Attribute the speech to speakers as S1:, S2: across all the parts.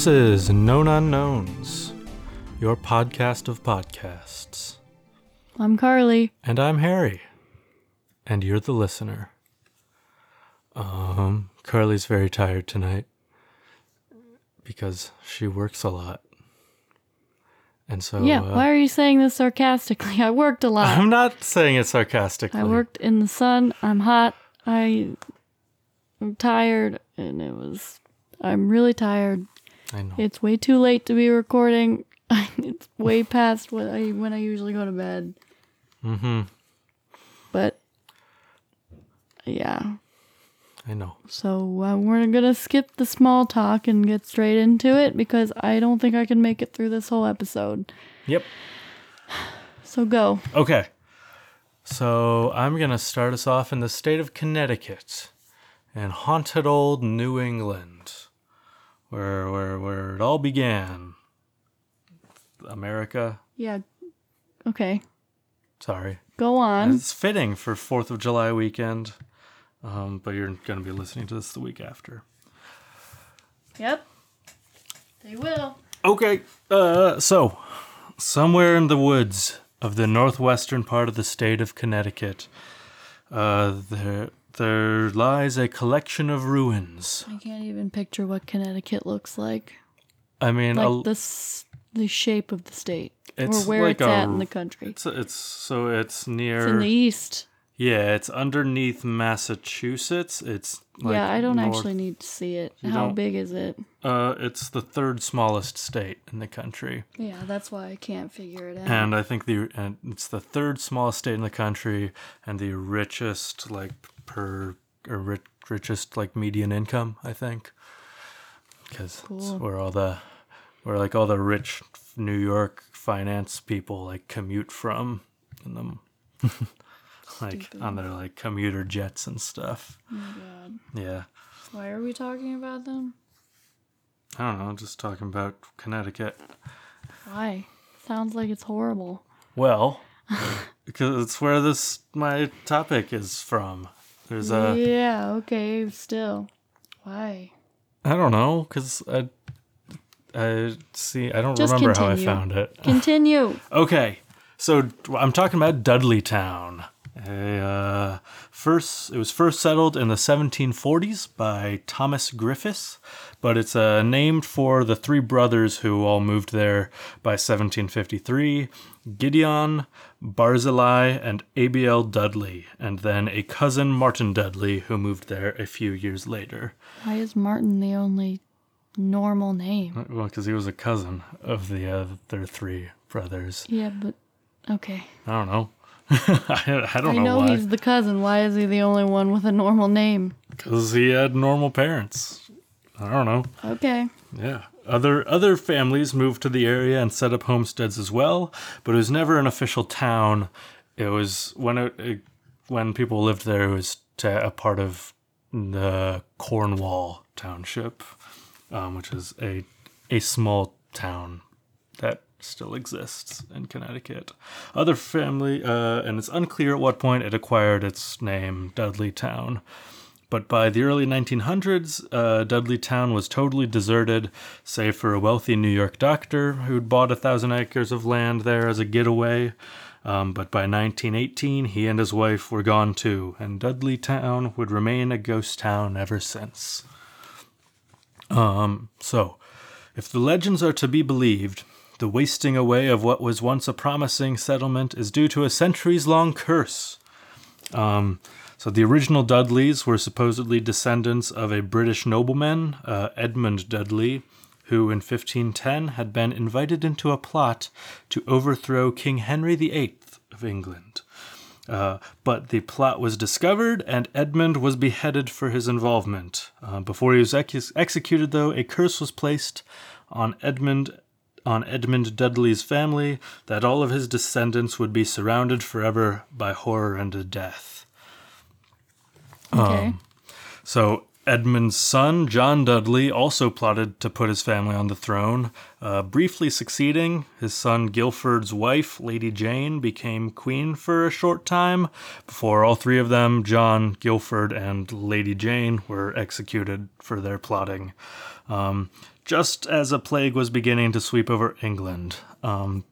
S1: This is Known Unknowns, your podcast of podcasts.
S2: I'm Carly.
S1: And I'm Harry. And you're the listener. Um, Carly's very tired tonight because she works a lot. And so
S2: yeah,
S1: uh,
S2: why are you saying this sarcastically? I worked a lot.
S1: I'm not saying it sarcastically.
S2: I worked in the sun. I'm hot. I I'm tired and it was I'm really tired.
S1: I know.
S2: It's way too late to be recording. it's way past what I when I usually go to bed.
S1: Mhm.
S2: But yeah.
S1: I know.
S2: So uh, we're gonna skip the small talk and get straight into it because I don't think I can make it through this whole episode.
S1: Yep.
S2: So go.
S1: Okay. So I'm going to start us off in the state of Connecticut in haunted old New England where where where it all began. America.
S2: Yeah. Okay.
S1: Sorry.
S2: Go on.
S1: It's fitting for 4th of July weekend. Um, but you're going to be listening to this the week after.
S2: Yep. They will.
S1: Okay. Uh, so, somewhere in the woods of the northwestern part of the state of Connecticut, uh, there there lies a collection of ruins.
S2: I can't even picture what Connecticut looks like.
S1: I mean,
S2: Like
S1: a-
S2: the the shape of the state
S1: It's
S2: or where
S1: like
S2: it's
S1: a-
S2: at in the country.
S1: it's it's so it's near.
S2: It's in the east.
S1: yeah, it's underneath Massachusetts. It's like
S2: yeah, I don't
S1: north-
S2: actually need to see it.
S1: You
S2: How big is it?
S1: Uh, it's the third smallest state in the country.
S2: Yeah, that's why I can't figure it out.
S1: and I think the and it's the third smallest state in the country and the richest like per rich, richest like median income I think because
S2: Cool.
S1: where all the where like all the rich New York finance people like commute from and them like
S2: Stupid.
S1: on their like commuter jets and stuff
S2: oh my god.
S1: yeah
S2: Why are we talking about them?
S1: I don't know just talking about Connecticut
S2: Why? Sounds like it's horrible.
S1: well because it's where this my topic is from there's a
S2: yeah, okay, still. Why?
S1: I don't know, cause I, I see. I don't
S2: Just
S1: remember how I found it.
S2: Continue.
S1: Okay, so I'm talking about Dudley Town. Uh, first, it was first settled in the 1740s by Thomas Griffiths, but it's uh, named for the three brothers who all moved there by 1753: Gideon, Barzillai, and Abiel Dudley, and then a cousin Martin Dudley who moved there a few years later.
S2: Why is Martin the only normal name?
S1: Well, because he was a cousin of the other three brothers.
S2: Yeah, but okay.
S1: I don't know. I, I don't
S2: I
S1: know,
S2: know
S1: why.
S2: he's the cousin. Why is he the only one with a normal name?
S1: Because he had normal parents. I don't know.
S2: Okay.
S1: Yeah. Other other families moved to the area and set up homesteads as well, but it was never an official town. It was when it, it when people lived there. It was a part of the Cornwall Township, um, which is a a small town that still exists in Connecticut. Other family, uh, and it's unclear at what point it acquired its name, Dudley Town. But by the early 1900s, uh, Dudley Town was totally deserted, save for a wealthy New York doctor who'd bought a thousand acres of land there as a getaway. Um, but by 1918, he and his wife were gone too, and Dudley Town would remain a ghost town ever since. Um, so, if the legends are to be believed, the wasting away of what was once a promising settlement is due to a centuries long curse. Um, so, the original Dudleys were supposedly descendants of a British nobleman, uh, Edmund Dudley, who in 1510 had been invited into a plot to overthrow King Henry VIII of England. Uh, but the plot was discovered, and Edmund was beheaded for his involvement. Uh, before he was ex- executed, though, a curse was placed on Edmund on Edmund Dudley's family that all of his descendants would be surrounded forever by horror and death.
S2: Okay.
S1: Um, So Edmund's son, John Dudley, also plotted to put his family on the throne. Uh, briefly succeeding, his son Guilford's wife, Lady Jane, became queen for a short time before all three of them, John, Guilford, and Lady Jane, were executed for their plotting. Um, just as a plague was beginning to sweep over England. Um,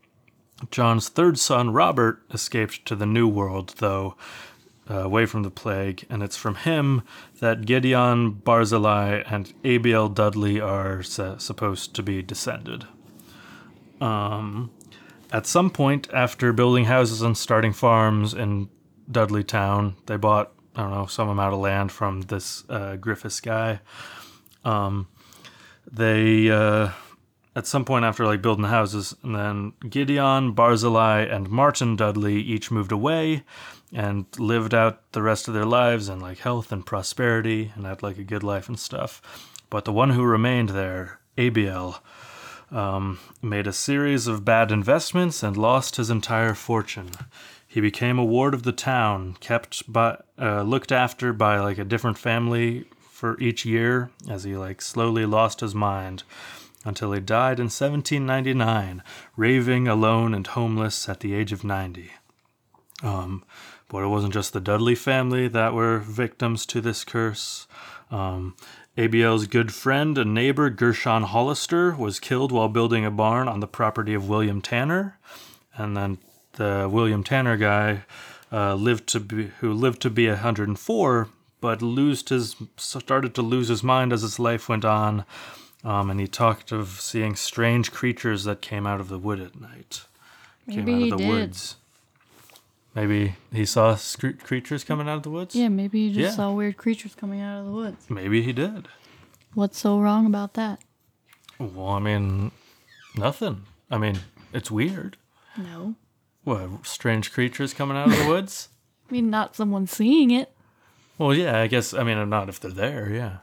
S1: John's third son, Robert, escaped to the New World, though, uh, away from the plague, and it's from him that Gideon Barzillai and Abiel Dudley are supposed to be descended. Um, at some point, after building houses and starting farms in Dudley Town, they bought, I don't know, some amount of land from this uh, Griffiths guy. Um, they uh, at some point after like building the houses, and then Gideon, Barzillai, and Martin Dudley each moved away and lived out the rest of their lives in like health and prosperity and had like a good life and stuff. But the one who remained there, Abiel, um, made a series of bad investments and lost his entire fortune. He became a ward of the town, kept by, uh, looked after by like a different family for each year as he like slowly lost his mind until he died in 1799, raving, alone, and homeless at the age of 90. Um, but it wasn't just the Dudley family that were victims to this curse. Um, Abiel's good friend and neighbor Gershom Hollister was killed while building a barn on the property of William Tanner, and then the William Tanner guy uh, lived to be who lived to be 104, but losed his started to lose his mind as his life went on, um, and he talked of seeing strange creatures that came out of the wood at night.
S2: Maybe
S1: came out
S2: he
S1: of the
S2: did.
S1: woods. Maybe he saw scr- creatures coming out of the woods.
S2: Yeah, maybe he just
S1: Yeah.
S2: saw weird creatures coming out of the woods.
S1: Maybe he did.
S2: What's so wrong about that?
S1: Well, I mean, nothing. I mean, it's weird.
S2: No.
S1: What, strange creatures coming out of the woods?
S2: I mean, not someone seeing it.
S1: Well, yeah, I guess, I mean, not if they're there, yeah.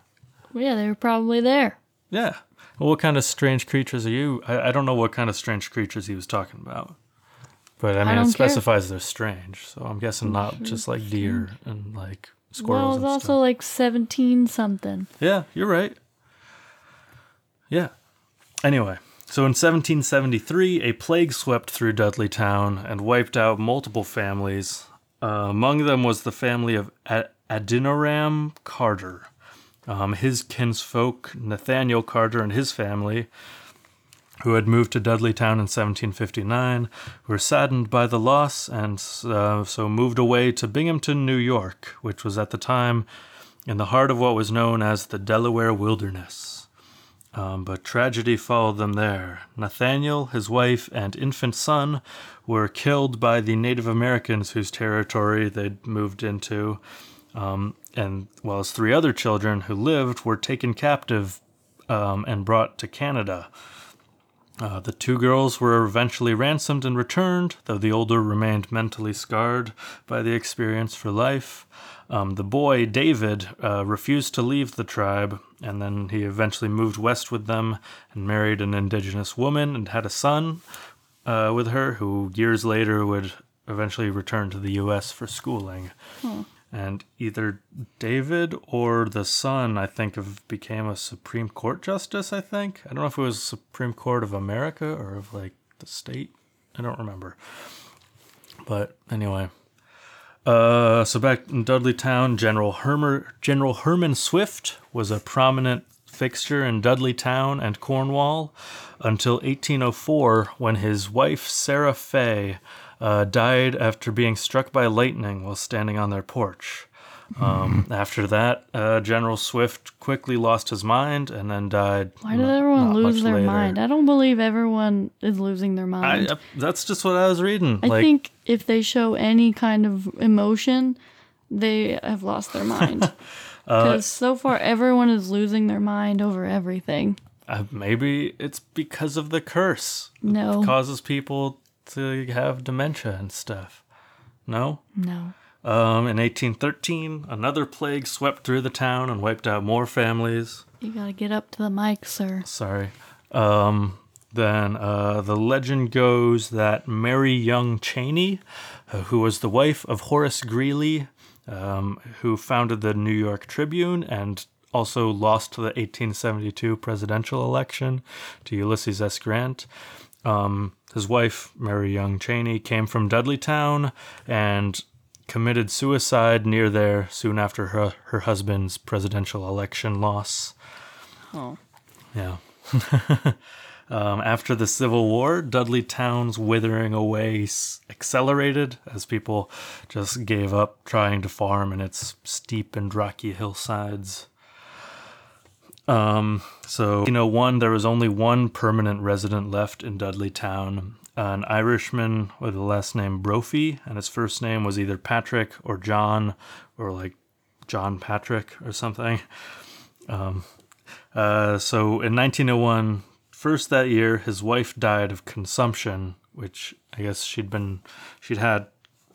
S2: Well, yeah, they were probably there.
S1: Yeah. Well, what kind of strange creatures are you? I, I don't know what kind of strange creatures he was talking about. But I mean, it
S2: don't care.
S1: specifies they're strange, so I'm guessing not just like deer and like squirrels.
S2: Well,
S1: it's
S2: also
S1: stuff.
S2: like 17 something.
S1: Yeah, you're right. Yeah. Anyway, so in 1773, a plague swept through Dudley Town and wiped out multiple families. Uh, among them was the family of A- Adinoram Carter. Um, his kinsfolk, Nathaniel Carter and his family, who had moved to Dudley Town in 1759, were saddened by the loss and uh, so moved away to Binghamton, New York, which was at the time in the heart of what was known as the Delaware Wilderness. Um, but tragedy followed them there. Nathaniel, his wife, and infant son were killed by the Native Americans whose territory they'd moved into, um, and while his three other children who lived were taken captive um, and brought to Canada. Uh, the two girls were eventually ransomed and returned, though the older remained mentally scarred by the experience for life. Um, the boy, David, uh, refused to leave the tribe, and then he eventually moved west with them and married an indigenous woman and had a son uh, with her, who years later would eventually return to the U.S. for schooling. And either David or the son, I think, of became a Supreme Court justice. I think I don't know if it was Supreme Court of America or of like the state. I don't remember. But anyway, uh, so back in Dudley Town, General Hermer, General Herman Swift was a prominent fixture in Dudley Town and Cornwall until 1804, when his wife Sarah Fay uh, died after being struck by lightning while standing on their porch. Um, after that, uh, General Swift quickly lost his mind and then died.
S2: Why did everyone lose their
S1: later.
S2: mind? I don't believe everyone is losing their
S1: I,
S2: mind.
S1: uh, that's just what I was reading.
S2: I
S1: like,
S2: think if they show any kind of emotion, they have lost their mind.
S1: Uh,
S2: Because so far, everyone is losing their mind over everything.
S1: uh, maybe it's because of the curse.
S2: No, it
S1: causes people to have dementia and stuff. No?
S2: no.
S1: Um, in 1813, another plague swept through the town and wiped out more families.
S2: You gotta get up to the mic, sir.
S1: Sorry. Um, then uh, the legend goes that Mary Young Cheney, uh, who was the wife of Horace Greeley, um, who founded the New York Tribune and also lost the 1872 presidential election to Ulysses S. Grant. Um, his wife, Mary Young Cheney, came from Dudleytown and committed suicide near there soon after her, her husband's presidential election loss.
S2: Oh.
S1: Yeah. um, after the Civil War, Dudleytown's withering away s- accelerated as people just gave up trying to farm in its steep and rocky hillsides. Um, so, you know, one, there was only one permanent resident left in Dudley Town, an Irishman with the last name Brophy, and his first name was either Patrick or John, or like John Patrick or something. Um, uh, so in 1901, first that year, his wife died of consumption, which I guess she'd been, she'd had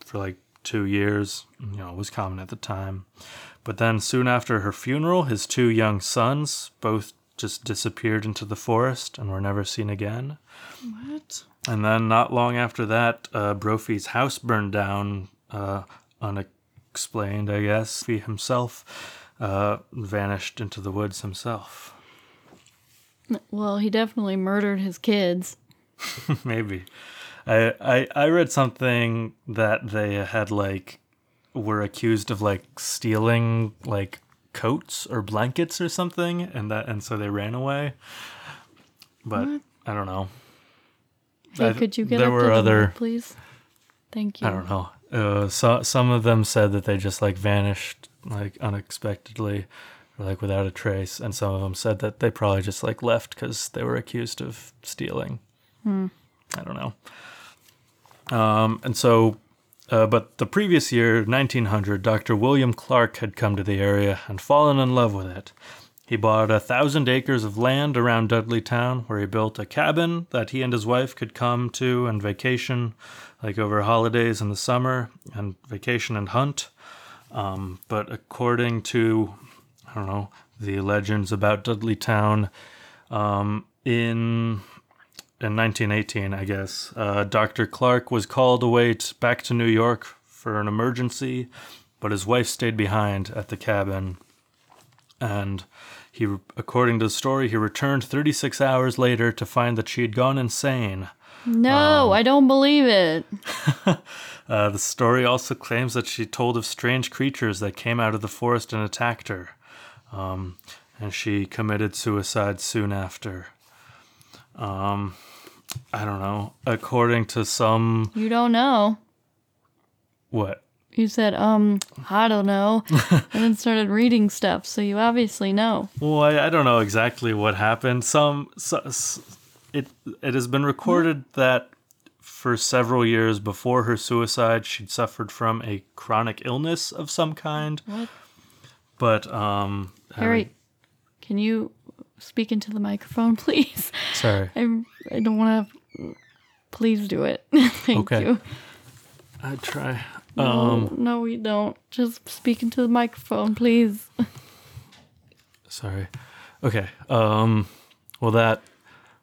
S1: for like two years, you know, was common at the time. But then soon after her funeral, his two young sons both just disappeared into the forest and were never seen again.
S2: What?
S1: And then not long after that, uh, Brophy's house burned down, uh, unexplained, I guess. He himself uh, vanished into the woods himself.
S2: Well, he definitely murdered his kids.
S1: Maybe. I, I I read something that they had like were accused of like stealing like coats or blankets or something and that and so they ran away. But
S2: What?
S1: I don't know.
S2: Hey,
S1: I-
S2: could you get
S1: there were other-
S2: please? Thank you.
S1: I don't know. Uh, so some of them said that they just like vanished like unexpectedly, or like without a trace, and some of them said that they probably just like left because they were accused of stealing. I don't know. Um, and so, uh, but the previous year, 1900, Dr. William Clark had come to the area and fallen in love with it. He bought a thousand acres of land around Dudley Town, where he built a cabin that he and his wife could come to and vacation, like over holidays in the summer, and vacation and hunt. Um, but according to, I don't know, the legends about Dudley Town, um, in in 1918, I guess, uh, Dr. Clark was called away t- back to New York for an emergency, but his wife stayed behind at the cabin. And he, according to the story, he returned 36 hours later to find that she had gone insane.
S2: No,
S1: Um,
S2: I don't believe it.
S1: Uh, the story also claims that she told of strange creatures that came out of the forest and attacked her. Um, and she committed suicide soon after. Um, I don't know. According to some.
S2: You don't know.
S1: What?
S2: You said, um, I don't know, and then started reading stuff, so you obviously know.
S1: Well, I, I don't know exactly what happened. Some. So, it, it has been recorded that for several years before her suicide, she'd suffered from a chronic illness of some kind.
S2: What?
S1: But, um.
S2: Harry, can you speak into the microphone, please?
S1: Sorry.
S2: I, I don't want to. Please do it. Thank
S1: Okay.
S2: you.
S1: I try.
S2: No,
S1: Um,
S2: no, we don't. Just speak into the microphone, please.
S1: sorry. Okay. Um, well, that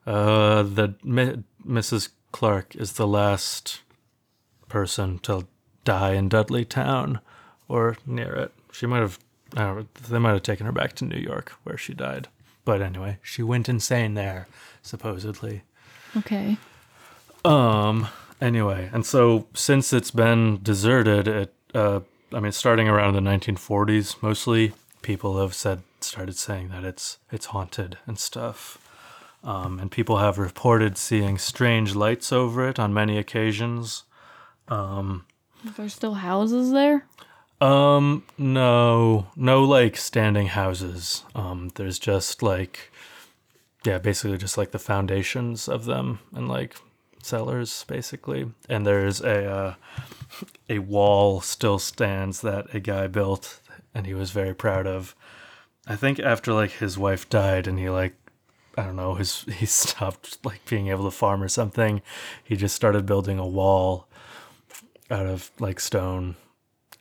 S1: uh, the Mi- Mrs. Clark is the last person to die in Dudley Town or near it. She might have. I don't know, they might have taken her back to New York where she died. But anyway, she went insane there, supposedly.
S2: Okay.
S1: Um. Anyway, and so since it's been deserted, it. Uh, I mean, starting around the 1940s, mostly people have said started saying that it's it's haunted and stuff. Um, and people have reported seeing strange lights over it on many occasions.
S2: Are there still houses there?
S1: Um, no, no, like standing houses. Um, there's just like, yeah, basically just like the foundations of them and like cellars, basically. And there's a uh, a wall still stands that a guy built, and he was very proud of. I think after like his wife died, and he like, I don't know, his he stopped like being able to farm or something. He just started building a wall out of like stone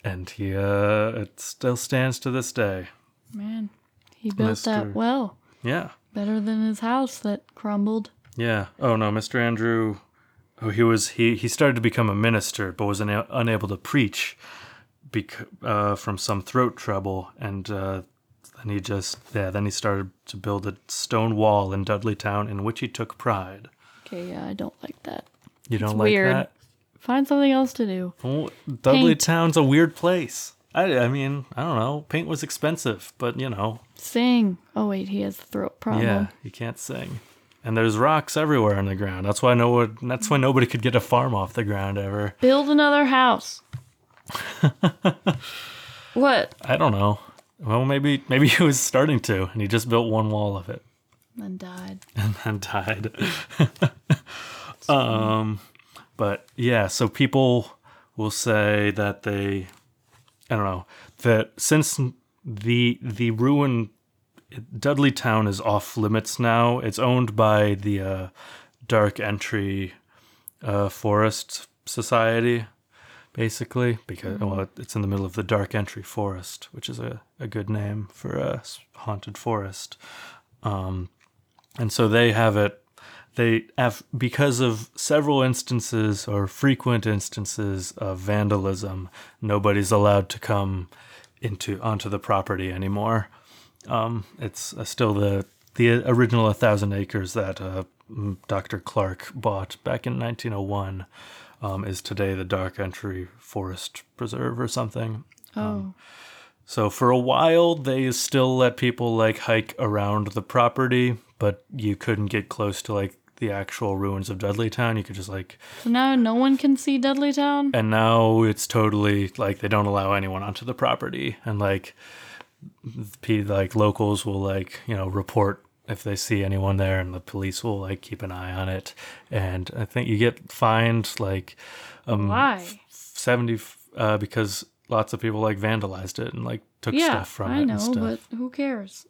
S1: and he uh it still stands to this day
S2: Man, he built
S1: Mr.
S2: that well.
S1: yeah
S2: Better than his house that crumbled.
S1: yeah oh no mr andrew oh he was he he started to become a minister but was una- unable to preach bec- uh, from some throat trouble and uh then he just yeah, then he started to build a stone wall in Dudleytown in which he took pride.
S2: Okay, yeah, I don't like that.
S1: You don't
S2: It's
S1: like
S2: weird.
S1: that?
S2: Find something else to do.
S1: Well, Dudleytown's a weird place. I, I mean, I don't know. Paint was expensive, but you know,
S2: Sing. Oh wait, he has a throat problem.
S1: yeah, he can't sing. And there's rocks everywhere on the ground. That's why no one, that's why nobody could get a farm off the ground ever.
S2: Build another house. what?
S1: I don't know. Well, maybe maybe he was starting to, and he just built one wall of it
S2: And died.
S1: and then died. um, but yeah, so people will say that they, I don't know, that since the the ruin Dudley Town is off limits now. It's owned by the uh, Dark Entry uh, Forest Society, basically, because well, it's in the middle of the Dark Entry Forest, which is a, a good name for a haunted forest. Um, and so they have it. They have because of several instances or frequent instances of vandalism. Nobody's allowed to come into onto the property anymore. Um, it's uh, still the the original 1,000 acres that uh, Dr. Clark bought back in 1901 um, is today the Dark Entry Forest Preserve or something.
S2: Oh.
S1: So for a while, they still let people like hike around the property, but you couldn't get close to like the actual ruins of Dudleytown. You could just like,
S2: so now no one can see Dudleytown?
S1: and now it's totally like they don't allow anyone onto the property, and like, p like locals will like you know report if they see anyone there, and the police will like keep an eye on it, and I think you get fined like um
S2: Why?
S1: 70 uh, because lots of people like vandalized it and like took
S2: Yeah,
S1: stuff from
S2: I
S1: it
S2: know,
S1: and stuff.
S2: but who cares?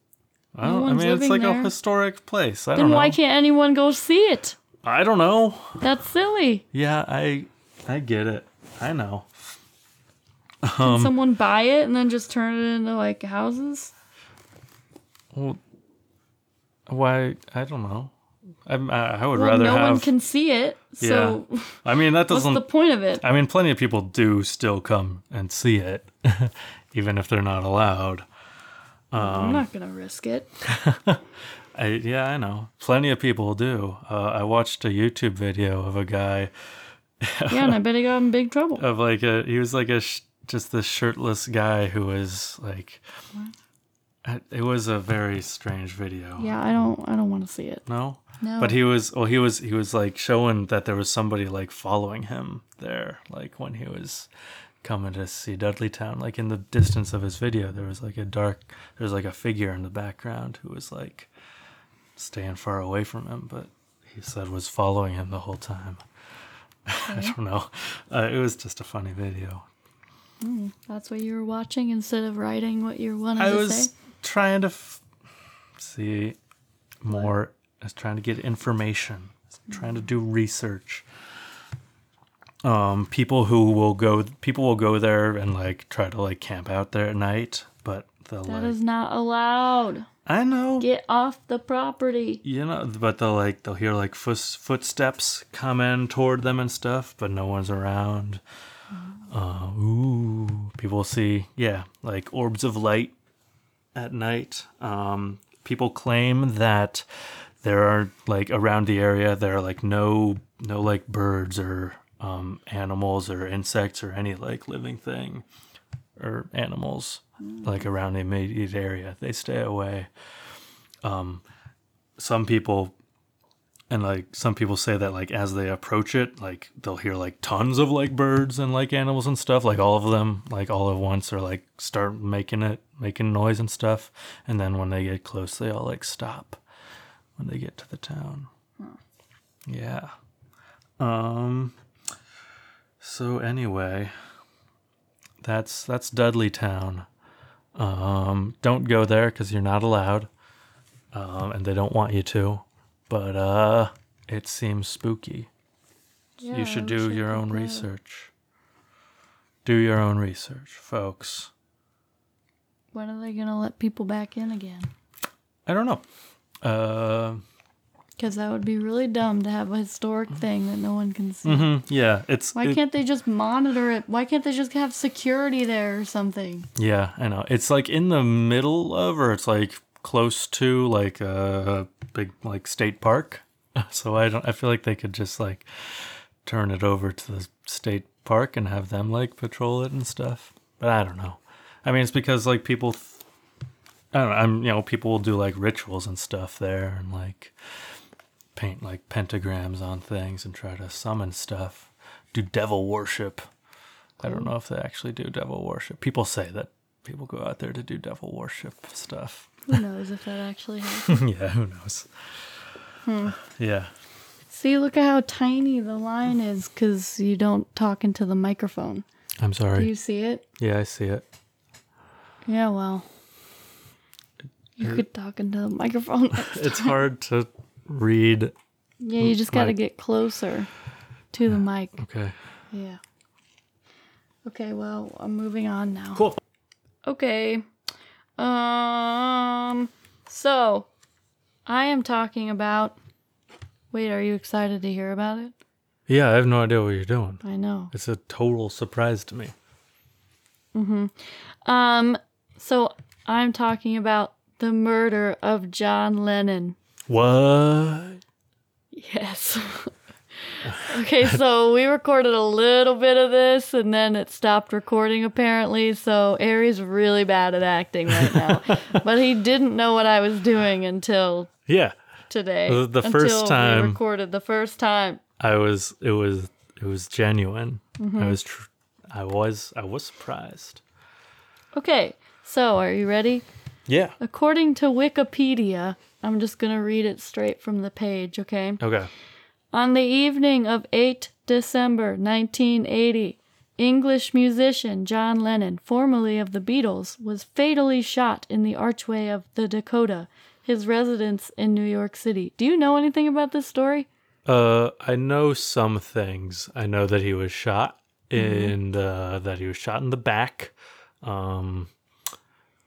S1: I, don't, I mean, it's like a historic place. I
S2: Then
S1: don't know.
S2: why can't anyone go see it?
S1: I don't know.
S2: That's silly.
S1: Yeah, I I get it. I know. Um,
S2: Can someone buy it and then just turn it into like houses?
S1: Well, why? I don't know. I I would
S2: Well,
S1: rather
S2: no
S1: have.
S2: one can see it. So
S1: I mean, that doesn't.
S2: What's the point of it?
S1: I mean, plenty of people do still come and see it, even if they're not allowed. Um,
S2: I'm not gonna risk it.
S1: I, yeah, I know. Plenty of people do. Uh, I watched a YouTube video of a guy
S2: Yeah, and I bet he got in big trouble.
S1: of like a he was like a sh- just this shirtless guy who was like I- it was a very strange video
S2: Yeah, I don't. I don't want to see it.
S1: no
S2: No.
S1: but he was well he was he was like showing that there was somebody like following him there like when he was coming to see Dudley Town. like in the distance of his video there was like a dark there was like a figure in the background who was like staying far away from him but he said was following him the whole time I don't know uh, it was just a funny video
S2: That's what you were watching instead of writing what you wanted
S1: I
S2: to
S1: was
S2: say.
S1: trying to f- see more. I was trying to get information. Trying to do research. Um, people who will go, people will go there and like try to like camp out there at night, but they'll
S2: That
S1: like.
S2: is not allowed.
S1: I know.
S2: Get off the property.
S1: You know, but they'll like they'll hear like foot, footsteps coming toward them and stuff, but no one's around. Uh, ooh, people see yeah, like orbs of light at night. Um, people claim that there are like around the area there are like no no like birds or um, animals or insects or any like living thing or animals like around the immediate area. They stay away. Um, some people and like some people say that like as they approach it like they'll hear like tons of like birds and like animals and stuff like all of them like all at once or like start making it making noise and stuff. And then when they get close they all like stop when they get to the town. Yeah. Um so anyway that's that's dudley town um don't go there because you're not allowed um, and they don't want you to. But uh, it seems spooky.
S2: Yeah,
S1: you should do your own research. Do your own research, folks.
S2: When are they gonna let people back in again?
S1: I don't know. Uh,
S2: Because that would be really dumb to have a historic thing that no one can see.
S1: Mm-hmm. Yeah, it's
S2: Why
S1: it-
S2: can't they just monitor it? Why can't they just have security there or something?
S1: Yeah, I know. It's like in the middle of, or it's like close to, like a big like state park. So I don't. I feel like they could just like turn it over to the state park and have them like patrol it and stuff. But I don't know. I mean, it's because like people. Th- I don't know. I'm you know people will do like rituals and stuff there and like paint like pentagrams on things and try to summon stuff. Do devil worship. I don't know if they actually do devil worship. People say that people go out there to do devil worship stuff.
S2: Who knows if that actually happens?
S1: yeah, who knows? Hmm. Yeah.
S2: See, look at how tiny the line is because you don't talk into the microphone.
S1: I'm sorry.
S2: Do you see it?
S1: Yeah, I see it.
S2: Yeah, well. You could talk into the microphone.
S1: It's hard to read.
S2: yeah, you just got to get closer to the mic.
S1: Okay.
S2: Yeah. Okay, well, I'm moving on now.
S1: Cool.
S2: Okay. Um so I am talking about Wait, are you excited to hear about it?
S1: Yeah, I have no idea what you're doing.
S2: I know.
S1: It's a total surprise to me. Mhm.
S2: Um so I'm talking about the murder of John Lennon.
S1: What?
S2: Yes. okay, so we recorded a little bit of this and then it stopped recording apparently. So Harry's really bad at acting right now. but he didn't know what I was doing until
S1: Yeah,
S2: today.
S1: The- the first time-
S2: we recorded the first time.
S1: I was. It was. It was genuine.
S2: Mm-hmm.
S1: I was. Tr- I was. I was surprised.
S2: Okay, so are you ready?
S1: Yeah.
S2: According to Wikipedia, I'm just gonna read it straight from the page, okay?
S1: Okay.
S2: On the evening of 8 December 1980, English musician John Lennon, formerly of the Beatles, was fatally shot in the archway of the Dakota, his residence in New York City. Do you know anything about this story?
S1: Uh, I know some things. I know that he was shot and uh, that he was shot in the back. Um,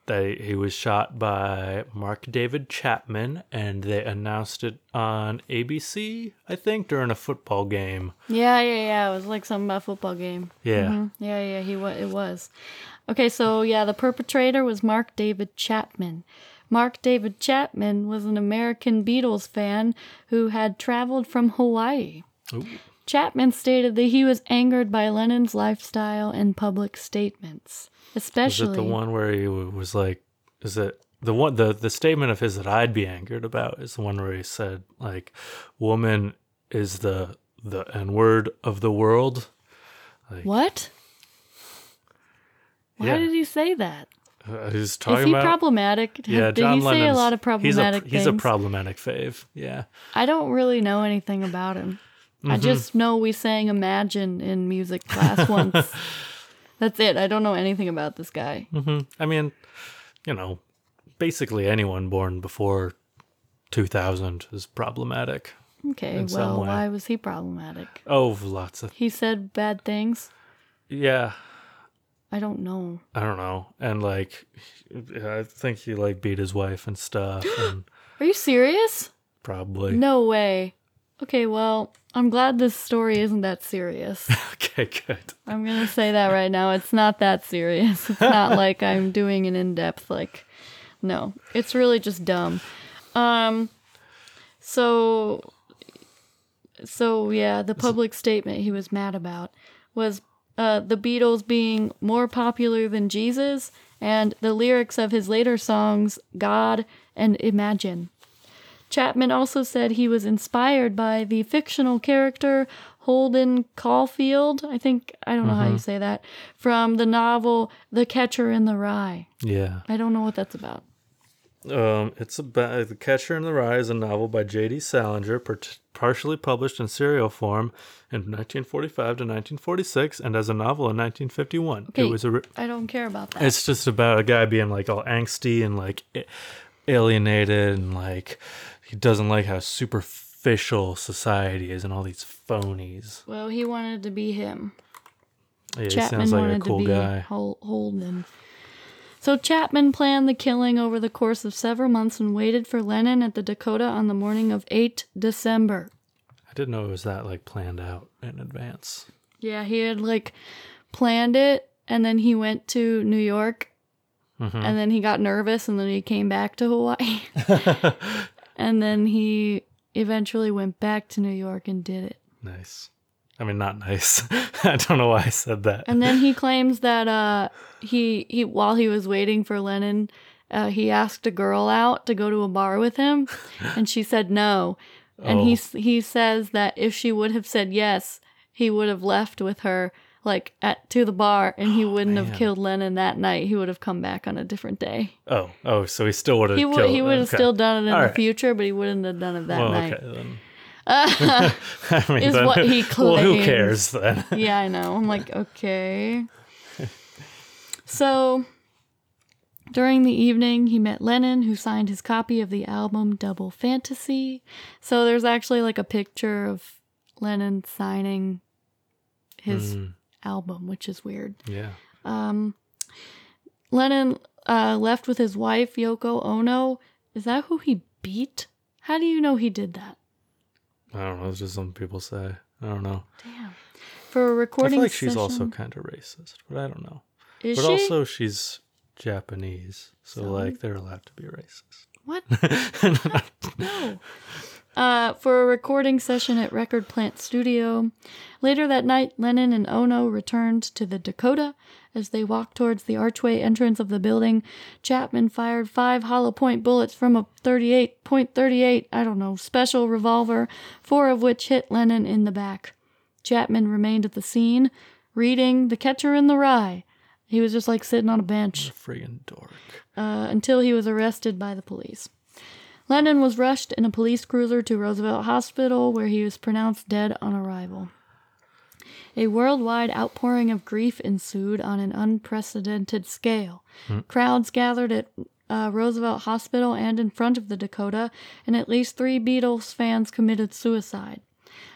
S1: that he was shot by Mark David Chapman, and they announced it on ABC, I think, during a football game.
S2: Yeah, yeah, yeah. It was like something about football game.
S1: Yeah.
S2: Mhm. Yeah, yeah, he was. It was. Okay, so yeah, the perpetrator was Mark David Chapman. Mark David Chapman was an American Beatles fan who had traveled from Hawaii.
S1: Ooh.
S2: Chapman stated that he was angered by Lennon's lifestyle and public statements,
S1: Is
S2: especially
S1: it the one where he was like, is it the one, the, the statement of his that I'd be angered about is the one where he said, like, woman is the, the N word of the world.
S2: what? Why
S1: Yeah.
S2: did he say that?
S1: Uh, he's
S2: Is
S1: talking
S2: he
S1: about
S2: problematic?
S1: Yeah.
S2: did
S1: John
S2: he say a lot of problematic
S1: he's a, He's a problematic fave. Yeah.
S2: I don't really know anything about him. I
S1: Mm-hmm.
S2: just know we sang Imagine in music class once. That's it. I don't know anything about this guy.
S1: hmm I mean, you know, basically anyone born before 2000 is problematic.
S2: Okay, well, why was he problematic?
S1: Oh, lots of
S2: He said bad things.
S1: yeah.
S2: I don't know.
S1: I don't know, and like, I think he like beat his wife and stuff, and
S2: Are you serious?
S1: probably
S2: No way. Okay, well, I'm glad this story isn't that serious.
S1: okay, good.
S2: I'm gonna say that right now. It's not that serious. It's not like I'm doing an in depth like no. It's really just dumb. Um so so yeah, the public statement he was mad about was uh, the Beatles being more popular than Jesus and the lyrics of his later songs God and Imagine. Chapman also said he was inspired by the fictional character Holden Caulfield, I think, I don't know how you say that, from the novel The Catcher in the Rye.
S1: Yeah.
S2: I don't know what that's about.
S1: Um, it's about The Catcher in the Rye is a novel by J.D. Salinger, per- partially published in serial form in 1945 to 1946, and as a novel in 1951.
S2: Okay.
S1: It was a. Ri-
S2: I don't care about that.
S1: it's just about a guy being like all angsty and like alienated and like he doesn't like how superficial society is and all these phonies.
S2: well, he wanted to be him.
S1: Yeah, he
S2: Chapman
S1: sounds like a
S2: wanted
S1: cool
S2: to be
S1: guy.
S2: Hol- Holden. So Chapman planned the killing over the course of several months and waited for Lennon at the Dakota on the morning of 8 December.
S1: I didn't know it was that like planned out in advance.
S2: Yeah, he had like planned it and then he went to New York mm-hmm. and then he got nervous and then he came back to Hawaii. and then he eventually went back to New York and did it.
S1: Nice. I mean, not nice. I don't know why I said that.
S2: And then he claims that uh, he he while he was waiting for Lennon, uh, he asked a girl out to go to a bar with him, and she said no. And he
S1: Oh.
S2: s he says that if she would have said yes, he would have left with her like at to the bar, and he wouldn't have killed Lennon that night. He would have come back on a different day.
S1: Oh, oh, so he still would have
S2: He would
S1: killed
S2: he would have
S1: okay.
S2: still done it in
S1: All
S2: the
S1: right.
S2: future, but he wouldn't have done it that
S1: well,
S2: night.
S1: okay then. I mean,
S2: Is
S1: then-
S2: what he
S1: Well, who cares then?
S2: yeah, I know. I'm like, okay. So, during the evening, he met Lennon, who signed his copy of the album Double Fantasy. So, there's actually like a picture of Lennon signing his
S1: Mm,
S2: album, which is weird.
S1: yeah.
S2: Um, Lennon uh, left with his wife, Yoko Ono. Is that who he beat? How do you know he did that?
S1: I don't know. It's just some people say. I don't know.
S2: Damn. For a
S1: I
S2: recording
S1: feel like she's also kind of racist, but I don't know.
S2: Is
S1: but
S2: she?
S1: also, she's Japanese, so,
S2: So?
S1: like they're allowed to be racist.
S2: What? no. Uh, for a recording session at Record Plant Studio. Later that night, Lennon and Ono returned to the Dakota. As they walked towards the archway entrance of the building, Chapman fired five hollow point bullets from a 38.38, I don't know, special revolver, four of which hit Lennon in the back. Chapman remained at the scene, reading The Catcher in the Rye. He was just like sitting on a bench
S1: Friggin' dork.
S2: uh, until he was arrested by the police. Lennon was rushed in a police cruiser to Roosevelt Hospital, where he was pronounced dead on arrival. A worldwide outpouring of grief ensued on an unprecedented scale. Crowds gathered at uh, Roosevelt Hospital and in front of the Dakota, and at least three Beatles fans committed suicide.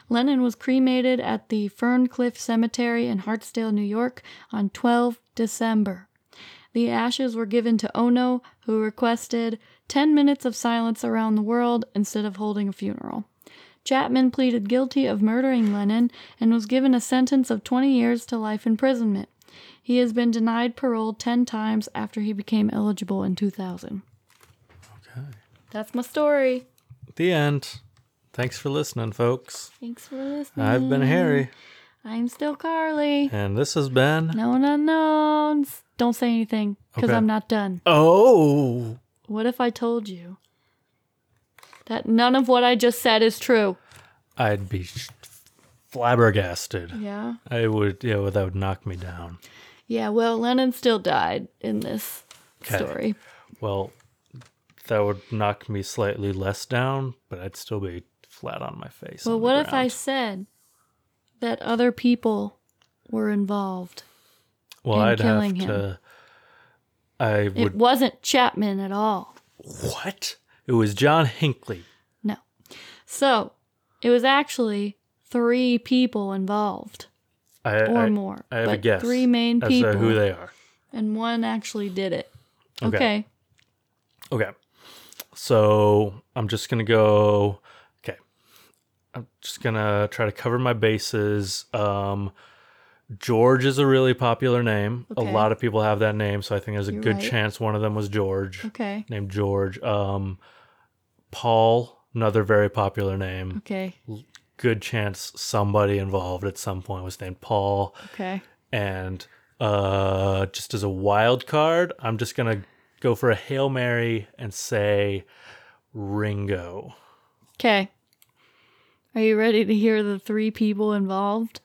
S2: Lennon was cremated at the Ferncliff Cemetery in Hartsdale, New York on 12 December. The ashes were given to Ono, who requested 10 minutes of silence around the world instead of holding a funeral. Chapman pleaded guilty of murdering Lennon and was given a sentence of 20 years to life imprisonment. He has been denied parole 10 times after he became eligible in 2000.
S1: Okay.
S2: That's my story.
S1: The end. Thanks for listening, folks.
S2: Thanks for listening.
S1: I've been Harry,
S2: I'm still Carly.
S1: and this has been.
S2: Known unknowns. Don't say anything because
S1: Okay.
S2: I'm not done.
S1: Oh!
S2: What if I told you that none of what I just said is true?
S1: I'd be sh- flabbergasted.
S2: Yeah.
S1: I would, yeah, well, that would knock me down.
S2: Yeah, well, Lennon still died in this story.
S1: Well, that would knock me slightly less down, but I'd still be flat on my face.
S2: Well, what if I said that other people were involved?
S1: Well,
S2: in
S1: I'd have
S2: him?
S1: to. I
S2: It wasn't Chapman at all.
S1: What? It was John Hinckley.
S2: No. So, it was actually three people involved
S1: I,
S2: or
S1: I,
S2: more.
S1: I have a guess
S2: Three main
S1: as
S2: people.
S1: to who they are.
S2: and one actually did it.
S1: Okay.
S2: okay.
S1: Okay. So I'm just gonna go. Okay. I'm just gonna try to cover my bases. Um, George is a really popular name.
S2: Okay.
S1: A lot of people have that name, so I think there's a
S2: You're
S1: good
S2: right.
S1: chance one of them was George,
S2: Okay.
S1: named George. Um, Paul, another very popular name.
S2: Okay.
S1: Good chance somebody involved at some point was named Paul.
S2: Okay.
S1: And uh, just as a wild card, I'm just gonna go for a hail mary and say Ringo.
S2: Okay. Are you ready to hear the three people involved?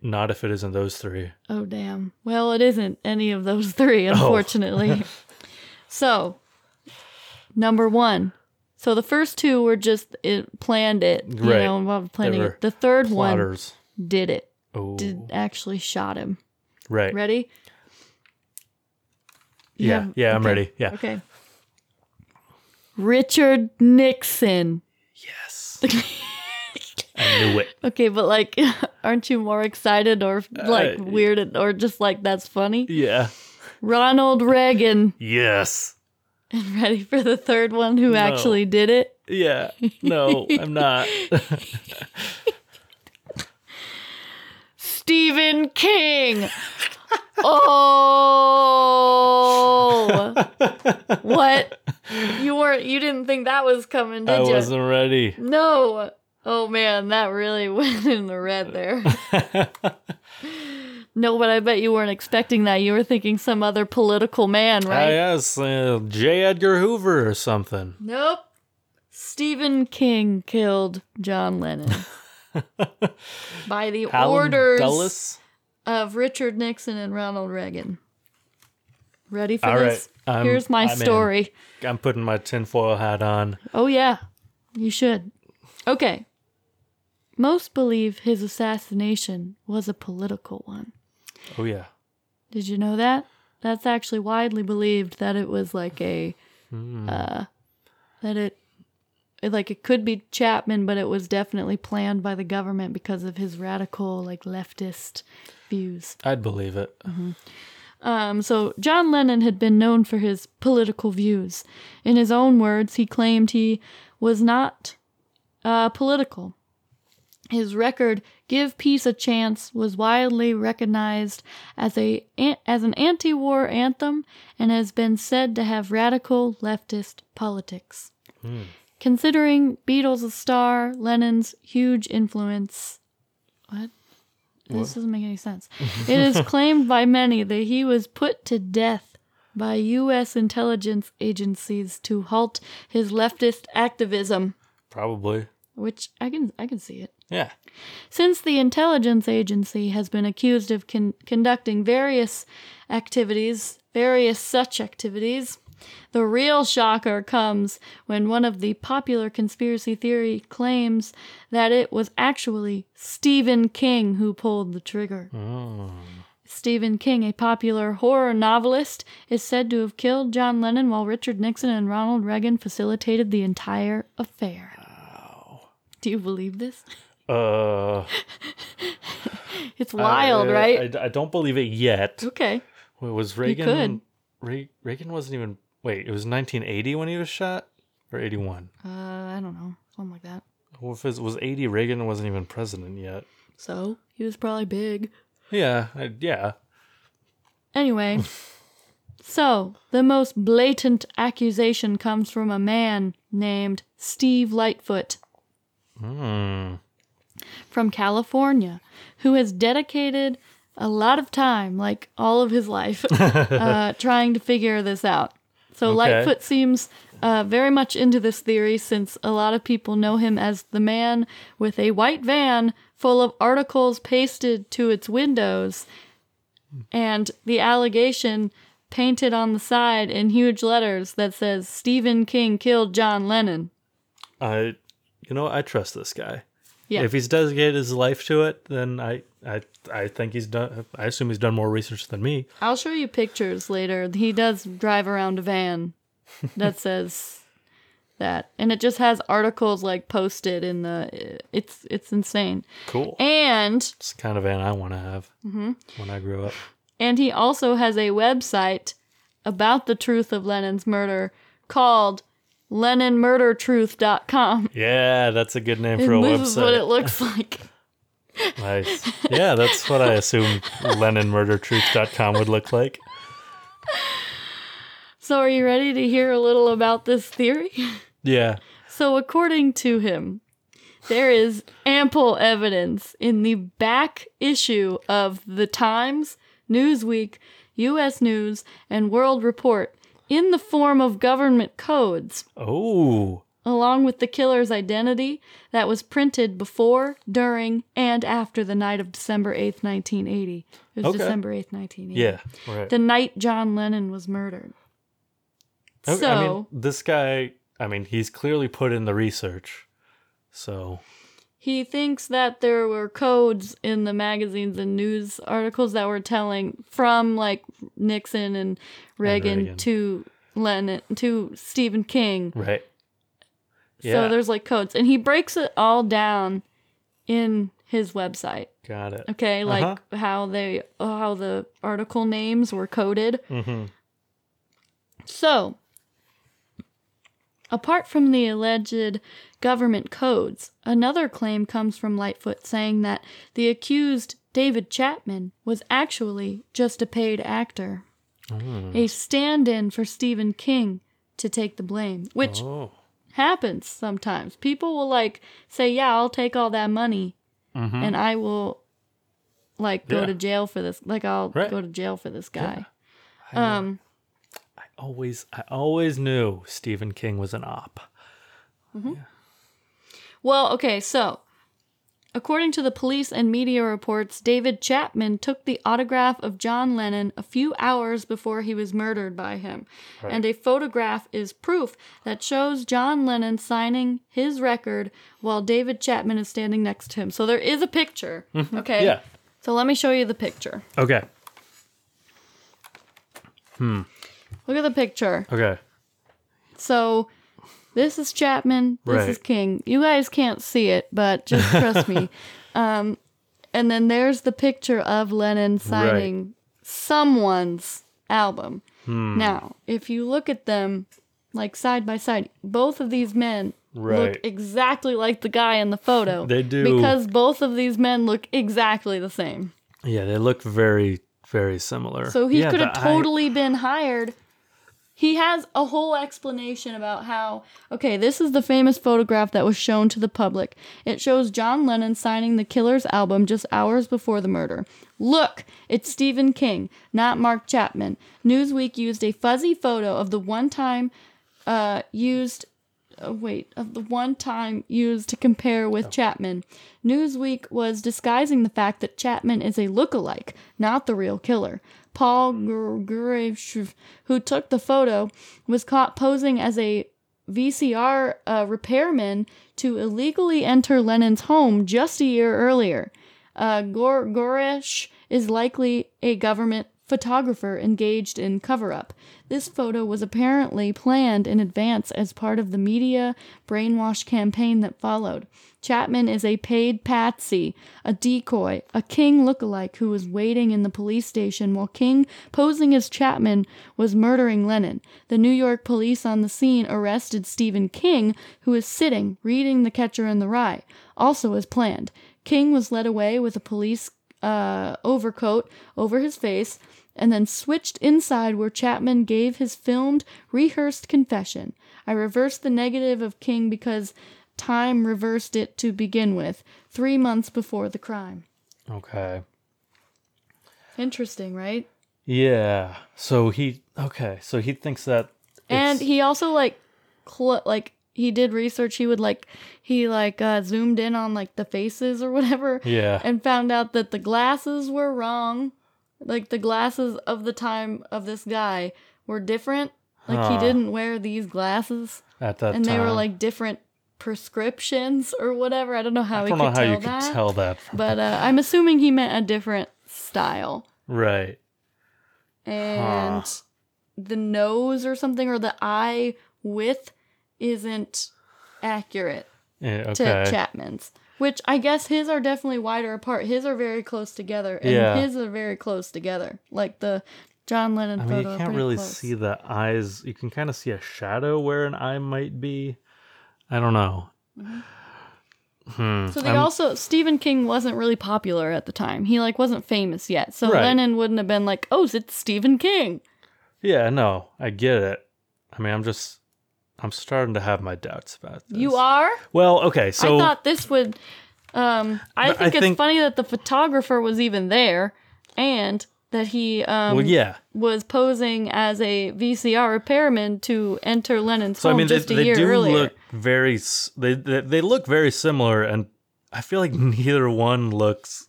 S1: Not if it isn't those three.
S2: Oh, damn. Well, it isn't any of those three,
S1: oh.
S2: unfortunately. Oh. so, number one. So the first two were just it planned it, you
S1: Right.
S2: know, involved planning it. The third
S1: Plotters.
S2: one did it.
S1: Oh,
S2: Did actually shot him.
S1: right.
S2: Ready? You
S1: Yeah,
S2: have-
S1: yeah, I'm ready. Yeah.
S2: Okay. Richard Nixon.
S1: Yes. Knew it.
S2: Okay, but like, aren't you more excited or like
S1: Uh,
S2: weirded or just like that's funny?
S1: Yeah.
S2: Ronald Reagan.
S1: Yes.
S2: And ready for the third one who actually did it?
S1: Yeah. No, I'm not.
S2: Stephen King. Oh. what? You weren't you didn't think that was coming, did you?
S1: I wasn't ready.
S2: No. Oh man, that really went in the red there. no, but I bet you weren't expecting that. You were thinking some other political man,
S1: I
S2: right?
S1: guess uh, J. Edgar Hoover or something.
S2: Nope. Stephen King killed John Lennon by the
S1: Allen
S2: orders
S1: Dulles?
S2: of Richard Nixon and Ronald Reagan. Ready for
S1: All
S2: this?
S1: right, I'm-
S2: Here's my
S1: I'm in.
S2: story.
S1: I'm putting my tinfoil hat on.
S2: Oh, yeah. You should. Okay. Most believe his assassination was a political one.
S1: Oh yeah.
S2: Did you know that? That's actually widely believed that it was like a,
S1: Hmm.
S2: uh, that it, it, like it could be Chapman, but it was definitely planned by the government because of his radical, like leftist views.
S1: I'd believe it.
S2: Um, so John Lennon had been known for his political views. In his own words, he claimed he was not uh, political. His record "Give Peace a Chance" was widely recognized as a as an anti-war anthem and has been said to have radical leftist politics. Considering Beatles a star, Lennon's huge influence. What? This doesn't make any sense. it is claimed by many that he was put to death by U.S. intelligence agencies to halt his leftist activism,
S1: Probably.
S2: Which I can I can see it.
S1: Yeah.
S2: Since the intelligence agency has been accused of con- conducting various activities, various such activities, the real shocker comes when one of the popular conspiracy theory claims that it was actually Stephen King who pulled the trigger. Oh. Stephen King, a popular horror novelist, is said to have killed John Lennon while Richard Nixon and Ronald Reagan facilitated the entire affair. Do you believe this?
S1: Uh.
S2: It's wild,
S1: I-
S2: right?
S1: I, I don't believe it yet.
S2: okay.
S1: Wait, was. Reagan? Re- Reagan wasn't even. Wait, it was 1980 when he was shot, or 81.
S2: Uh, I don't know. Something like that.
S1: Well, if it was 80, Reagan wasn't even president yet.
S2: So, he was probably big.
S1: Yeah, I, yeah.
S2: Anyway, so the most blatant accusation comes from a man named Steve Lightfoot
S1: Hmm.
S2: from California who has dedicated a lot of time, like all of his life, uh, trying to figure this out. So
S1: Okay.
S2: Lightfoot seems uh, very much into this theory since a lot of people know him as the man with a white van full of articles pasted to its windows and the allegation painted on the side in huge letters that says Stephen King killed John Lennon.
S1: I, you know, I trust this guy.
S2: Yeah.
S1: If he's dedicated his life to it, then I, I, I think he's done. I assume he's done more research than me.
S2: I'll show you pictures later. He does drive around a van that says that, and it just has articles like posted in the. It's it's insane.
S1: Cool.
S2: And
S1: It's the kind of van I want to have
S2: Mm-hmm.
S1: when I grow up.
S2: and he also has a website about the truth of Lennon's murder called LennonMurderTruth.com.
S1: Yeah, that's a good name for a
S2: And this
S1: website.
S2: is what it looks like.
S1: Nice. Yeah, that's what I assumed LennonMurderTruth.com would look like.
S2: So, are you ready to hear a little about this theory?
S1: Yeah.
S2: So, according to him, there is ample evidence in the back issue of The Times, Newsweek, U.S. News, and World Report in the form of government codes,
S1: Oh.
S2: along with the killer's identity that was printed before, during, and after the night of December 8th, 1980. It was
S1: Okay.
S2: December 8th, 1980.
S1: Yeah. Right.
S2: The night John Lennon was murdered.
S1: Okay,
S2: so,
S1: I mean, this guy, I mean, he's clearly put in the research. So,
S2: He thinks that there were codes in the magazines and news articles that were telling from like Nixon and Reagan,
S1: Reagan.
S2: to Lennon to Stephen King.
S1: right.
S2: So
S1: Yeah.
S2: there's like codes, and he breaks it all down in his website.
S1: Got it.
S2: Okay, like
S1: Uh-huh.
S2: how they how the article names were coded.
S1: Mm-hmm.
S2: So, apart from the alleged government codes, another claim comes from Lightfoot saying that the accused David Chapman was actually just a paid actor, a stand-in for Stephen King to take the blame, which
S1: Oh.
S2: happens sometimes. People will like say, "Yeah, I'll take all that money
S1: Mm-hmm.
S2: and I will like go
S1: Yeah.
S2: to jail for this. Like I'll
S1: Right.
S2: go to jail for this guy."
S1: I
S2: Um
S1: always I always knew Stephen King was an op. Mm-hmm.
S2: Well, okay, so according to the police and media reports, David Chapman took the autograph of John Lennon a few hours before he was murdered by him. And a photograph is proof that shows John Lennon signing his record while David Chapman is standing next to him. So there is a picture. Mm-hmm. Okay.
S1: Yeah.
S2: So let me show you the picture.
S1: Okay. Hmm.
S2: Look at the picture.
S1: Okay.
S2: So this is Chapman, this
S1: Right.
S2: is King. You guys can't see it, but just trust me. Um, and then there's the picture of Lennon signing someone's album.
S1: Hmm.
S2: Now, if you look at them like side by side, both of these men
S1: Right.
S2: look exactly like the guy in the photo.
S1: They do.
S2: Because both of these men look exactly the same.
S1: Yeah, they look very very similar.
S2: So he
S1: Yeah,
S2: could have totally been hired. He has a whole explanation about how, okay, this is the famous photograph that was shown to the public. It shows John Lennon signing the Killer's album just hours before the murder. Look, it's Stephen King, not Mark Chapman. Newsweek used a fuzzy photo of the one time uh, used uh, wait, of the one time used to compare with Chapman. Newsweek was disguising the fact that Chapman is a look-alike, not the real killer. Paul Goresh, who took the photo, was caught posing as a VCR uh, repairman to illegally enter Lennon's home just a year earlier. Uh, Gor- Goresh is likely a government photographer engaged in cover up. This photo was apparently planned in advance as part of the media brainwash campaign that followed. Chapman is a paid patsy, a decoy, a King lookalike who was waiting in the police station while King, posing as Chapman, was murdering Lennon. The New York police on the scene arrested Stephen King, who was sitting reading The Catcher in the Rye, also as planned. King was led away with a police uh, overcoat over his face and then switched inside where Chapman gave his filmed, rehearsed confession. I reversed the negative of King because time reversed it to begin with, three months before the crime.
S1: Okay.
S2: Interesting, right?
S1: Yeah. So he okay. So he thinks that.
S2: And he also like, cl- like he did research. He would like, he like uh, zoomed in on like the faces or whatever,
S1: Yeah.
S2: and found out that the glasses were wrong. Like the glasses of the time of this guy were different. Like he didn't wear these glasses,
S1: at that time.
S2: and
S1: time.
S2: they were like different prescriptions or whatever. I don't know how
S1: I don't know how you
S2: that,
S1: could tell that. From,
S2: but uh, I'm assuming he meant a different style
S1: right.
S2: and
S1: Huh.
S2: the nose or something or the eye width isn't accurate
S1: Yeah,
S2: to
S1: okay.
S2: Chapman's. Which I guess his are definitely wider apart. His are very close together, and
S1: Yeah.
S2: his are very close together. Like the John Lennon
S1: I mean, you can't really
S2: close.
S1: see the eyes. You can kind of see a shadow where an eye might be. I don't know. Hmm.
S2: So they
S1: I'm-
S2: also Stephen King wasn't really popular at the time. He like wasn't famous yet. So
S1: Right.
S2: Lennon wouldn't have been like, "Oh, it's Stephen King."
S1: Yeah, no, I get it. I mean, I'm just, I'm starting to have my doubts about this.
S2: You are?
S1: Well, okay, so
S2: I thought this would. Um, I
S1: But I
S2: think it's
S1: think-
S2: funny that the photographer was even there, and that he um
S1: well, yeah.
S2: was posing as a VCR repairman to enter Lennon's
S1: So I mean, they,
S2: just a
S1: they
S2: year
S1: do
S2: earlier.
S1: look very. They, they they look very similar, and I feel like neither one looks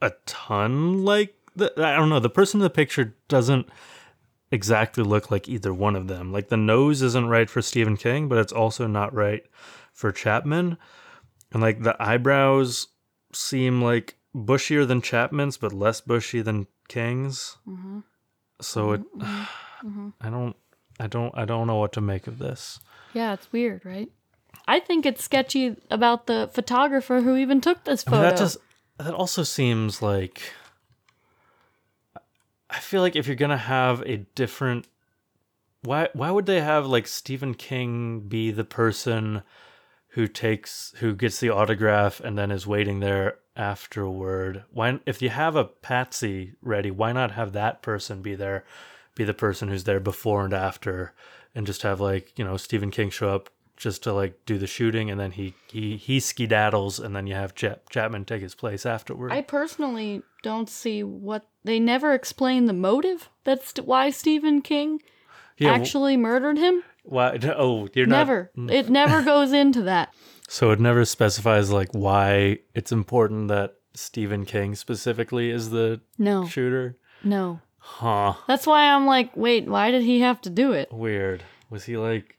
S1: a ton like. The, I don't know. The person in the picture doesn't exactly look like either one of them. Like the nose isn't right for Stephen King, but it's also not right for Chapman, and like the eyebrows seem like bushier than Chapman's, but less bushy than King's.
S2: Mm-hmm.
S1: So mm-hmm. it, mm-hmm. Mm-hmm. I don't, I don't, I don't know what to make of this.
S2: yeah, it's weird, right? I think it's sketchy about the photographer who even took this
S1: I
S2: photo.
S1: mean, that just that also seems like I feel like if you're gonna have a different why why would they have like Stephen King be the person who takes who gets the autograph and then is waiting there afterward? Why if you have a patsy ready, why not have that person be there be the person who's there before and after and just have like, you know, Stephen King show up just to like do the shooting and then he he he skedaddles and then you have Chap- Chapman take his place afterward.
S2: I personally don't see what they never explain the motive. That's why Stephen King
S1: yeah,
S2: actually murdered him.
S1: why oh, you're not
S2: Never. It never goes into that.
S1: So it never specifies like why it's important that Stephen King specifically is the
S2: No.
S1: shooter.
S2: No.
S1: Huh.
S2: That's why I'm like, wait, why did he have to do it?
S1: Weird. Was he like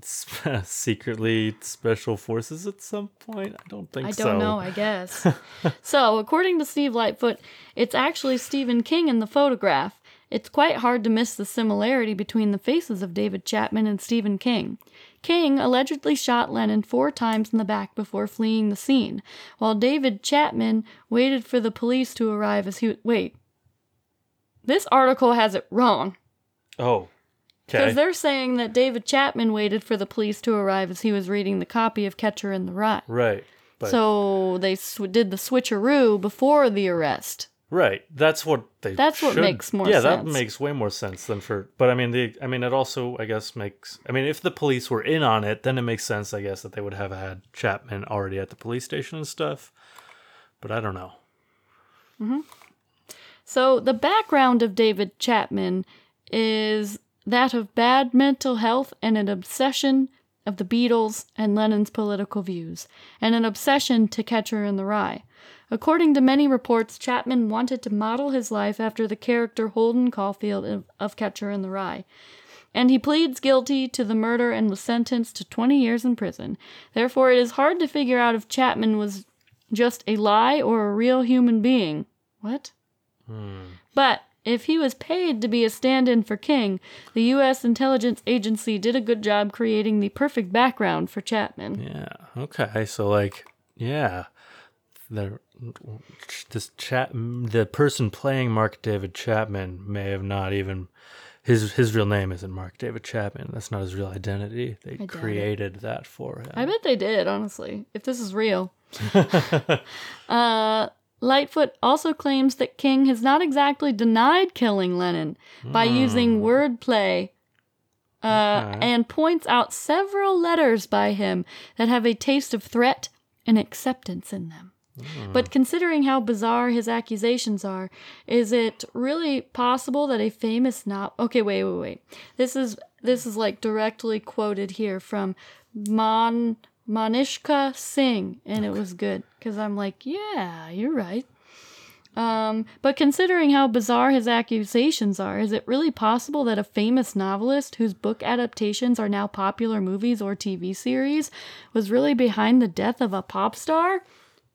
S1: secretly special forces at some point? I don't think
S2: I
S1: so.
S2: don't know, I guess. so, according to Steve Lightfoot, it's actually Stephen King in the photograph. It's quite hard to miss the similarity between the faces of David Chapman and Stephen King. King allegedly shot Lennon four times in the back before fleeing the scene, while David Chapman waited for the police to arrive as he. Wait. This article has it wrong.
S1: Oh.
S2: Because
S1: Okay.
S2: they're saying that David Chapman waited for the police to arrive as he was reading the copy of Catcher in the Rye.
S1: Right. But
S2: So they sw- did the switcheroo before the arrest.
S1: Right. That's what they
S2: That's what
S1: should-
S2: makes more
S1: Yeah,
S2: sense.
S1: that makes way more sense than for but I mean the I mean it also I guess makes I mean if the police were in on it, then it makes sense I guess that they would have had Chapman already at the police station and stuff. But I don't know. Hmm.
S2: So the background of David Chapman is that of bad mental health and an obsession of the Beatles and Lennon's political views, and an obsession to Catcher in the Rye. According to many reports, Chapman wanted to model his life after the character Holden Caulfield of, of Catcher in the Rye. And he pleads guilty to the murder and was sentenced to 20 years in prison. Therefore, it is hard to figure out if Chapman was just a lie or a real human being. What? Hmm. But if he was paid to be a stand in for King, the U.S. intelligence agency did a good job creating the perfect background for Chapman.
S1: Yeah. Okay. So like, yeah, the this chat the person playing Mark David Chapman may have not even his his real name isn't Mark David Chapman. That's not his real identity. They
S2: it.
S1: created that for him.
S2: I bet they did, honestly, if this is real. uh, Lightfoot also claims that King has not exactly denied killing Lennon by using wordplay uh, and points out several letters by him that have a taste of threat and acceptance in them. But considering how bizarre his accusations are, is it really possible that a famous not Okay, wait, wait, wait. This is this is like directly quoted here from Mon Manishka Singh, and it was good because I'm like, yeah, you're right. Um, but considering how bizarre his accusations are, is it really possible that a famous novelist whose book adaptations are now popular movies or TV series was really behind the death of a pop star?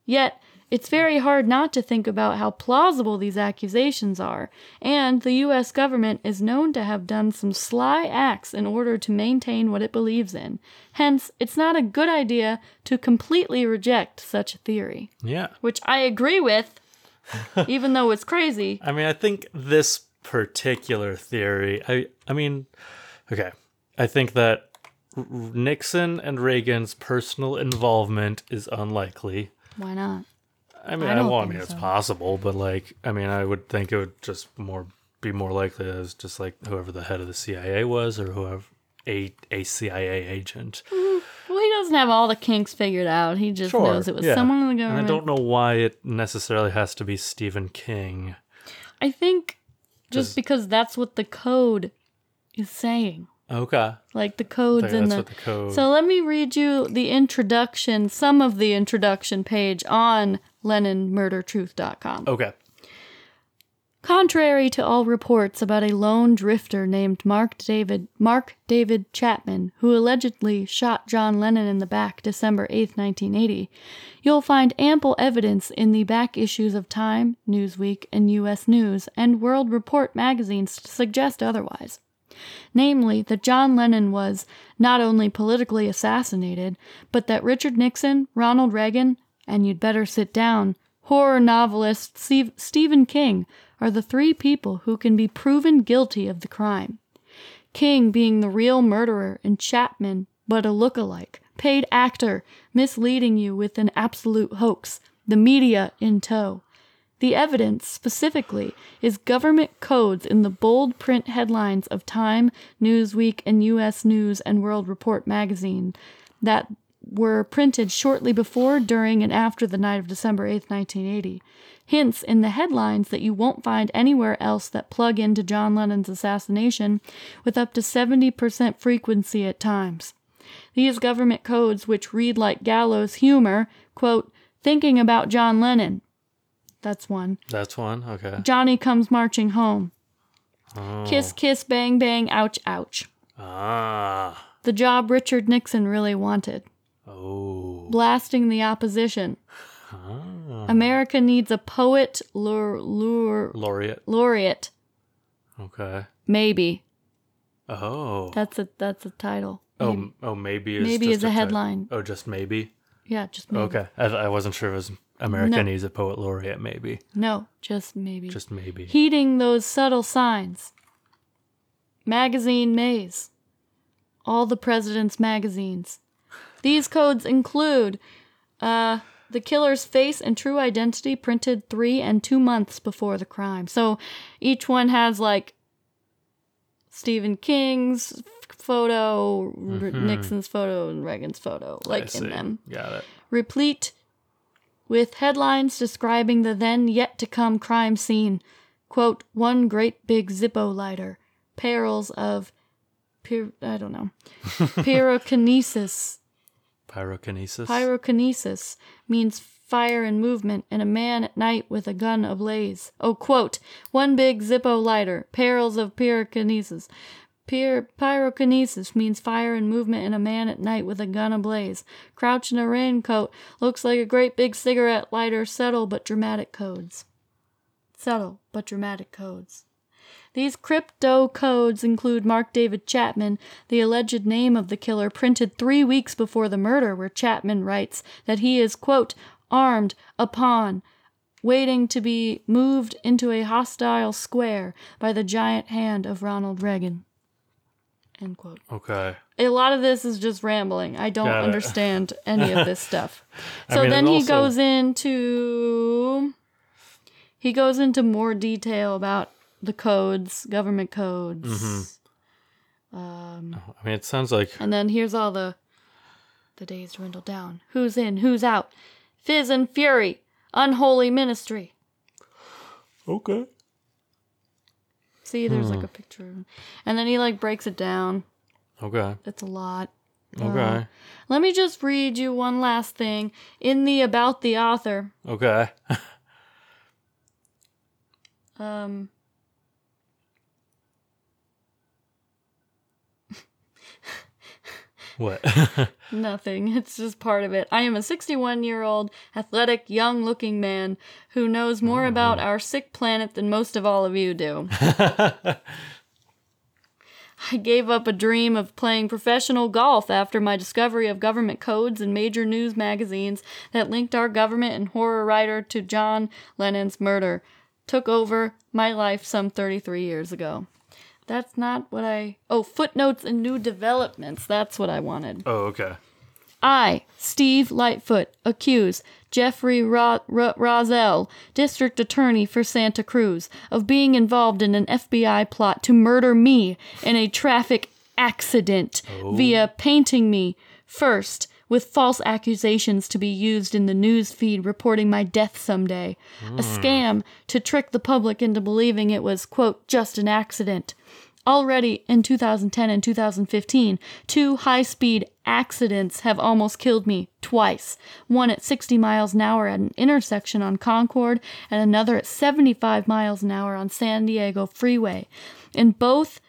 S2: Yet, it's very hard not to think about how plausible these accusations are, and the US government is known to have done some sly acts in order to maintain what it believes in. Hence, it's not a good idea to completely reject such a theory,
S1: yeah.
S2: which I agree with, even though it's crazy.
S1: I mean, I think this particular theory. I I mean, okay. I think that Nixon and Reagan's personal involvement is unlikely.
S2: Why not?
S1: I mean,
S2: I
S1: I,
S2: don't
S1: well, I mean, it's
S2: so.
S1: possible, but like, I mean, I would think it would just more be more likely as just like whoever the head of the CIA was, or whoever a a CIA agent.
S2: Mm, well, he doesn't have all the kinks figured out. He just knows it was
S1: yeah.
S2: someone in the
S1: And
S2: government.
S1: I don't know why it necessarily has to be Stephen King.
S2: I think just because that's what the code is saying.
S1: Okay,
S2: Like the codes in the.
S1: the code.
S2: So let me read you the introduction, some of the introduction page on LennonMurderTruth.com.
S1: okay,
S2: Contrary to all reports about a lone drifter named Mark David Mark David Chapman, who allegedly shot John Lennon in the back December 8, 1980, you'll find ample evidence in the back issues of Time, Newsweek, and US News and World Report magazines to suggest otherwise. Namely that John Lennon was not only politically assassinated, but that Richard Nixon, Ronald Reagan, and you'd better sit down, horror novelist Steve- Stephen King are the three people who can be proven guilty of the crime. King being the real murderer and Chapman but a look-alike, paid actor misleading you with an absolute hoax, the media in tow. The evidence, specifically, is government codes in the bold print headlines of Time, Newsweek, and U.S. News and World Report magazine that were printed shortly before, during, and after the night of December 8, 1980. Hints in the headlines that you won't find anywhere else that plug into John Lennon's assassination with up to 70% frequency at times. These government codes, which read like gallows humor, quote, thinking about John Lennon. That's one.
S1: That's one. Okay.
S2: Johnny comes marching home.
S1: Oh.
S2: Kiss, kiss, bang, bang, ouch, ouch.
S1: Ah.
S2: The job Richard Nixon really wanted.
S1: Oh.
S2: Blasting the opposition.
S1: Ah.
S2: America needs a poet lure, lure,
S1: Laureate.
S2: laureate.
S1: Okay.
S2: Maybe.
S1: Oh.
S2: That's a that's a title.
S1: oh.
S2: Maybe,
S1: m- Oh. Maybe. Is
S2: maybe is a headline.
S1: Oh, just maybe.
S2: Yeah, just maybe.
S1: Okay. I, I wasn't sure it was America
S2: No.
S1: needs a poet laureate. Maybe.
S2: No, just maybe.
S1: Just maybe.
S2: heeding those subtle signs. Magazine maze. All the president's magazines. These codes include uh, the killer's face and true identity printed three and two months before the crime. So each one has like Stephen King's photo, R- Nixon's photo, and Reagan's photo,
S1: I
S2: like
S1: see.
S2: in them
S1: Got it.
S2: replete with headlines describing the then yet to come crime scene. Quote, one great big Zippo lighter, perils of, pyr- I don't know, pyrokinesis.
S1: Pyrokinesis.
S2: Pyrokinesis means fire and movement, and a man at night with a gun ablaze. Oh, quote, one big Zippo lighter, perils of pyrokinesis. Pyr- pyrokinesis means fire and movement, and a man at night with a gun ablaze. Crouch in a raincoat, looks like a great big cigarette lighter, subtle but dramatic codes. Subtle but dramatic codes. These crypto codes include Mark David Chapman, the alleged name of the killer, printed three weeks before the murder, where Chapman writes that he is, quote, armed upon, waiting to be moved into a hostile square by the giant hand of Ronald Reagan. End quote.
S1: Okay.
S2: A lot of this is just rambling. I don't understand any of this stuff.
S1: I
S2: So
S1: mean,
S2: then he
S1: also-
S2: goes into he goes into more detail about the codes, government codes.
S1: Mm-hmm.
S2: Um,
S1: I mean, it sounds like
S2: and then here's all the the days dwindle down. Who's in, who's out? Fizz and fury, unholy ministry.
S1: okay.
S2: See, there's
S1: Hmm.
S2: like a picture. And then he like breaks it down.
S1: Okay.
S2: It's a lot.
S1: Okay.
S2: Let me just read you one last thing. In the about the author,
S1: Okay.
S2: um
S1: what?
S2: Nothing. It's just part of it. I am a 61 year old, athletic, young looking man who knows more oh. about our sick planet than most of all of you do. I gave up a dream of playing professional golf after my discovery of government codes and major news magazines that linked our government and horror writer to John Lennon's murder. Took over my life some 33 years ago. That's not what I. Oh, footnotes and new developments. That's what I wanted.
S1: oh, okay.
S2: I, Steve Lightfoot, accuse Jeffrey Ro- Ro- Rosell, District Attorney for Santa Cruz, of being involved in an FBI plot to murder me in a traffic accident oh. via painting me first with false accusations to be used in the news feed reporting my death someday. A hmm. scam to trick the public into believing it was, quote, just an accident. Already in 2010 and 2015, two high speed accidents have almost killed me twice. One at 60 miles an hour at an intersection on Concord, and another at 75 miles an hour on San Diego Freeway. In both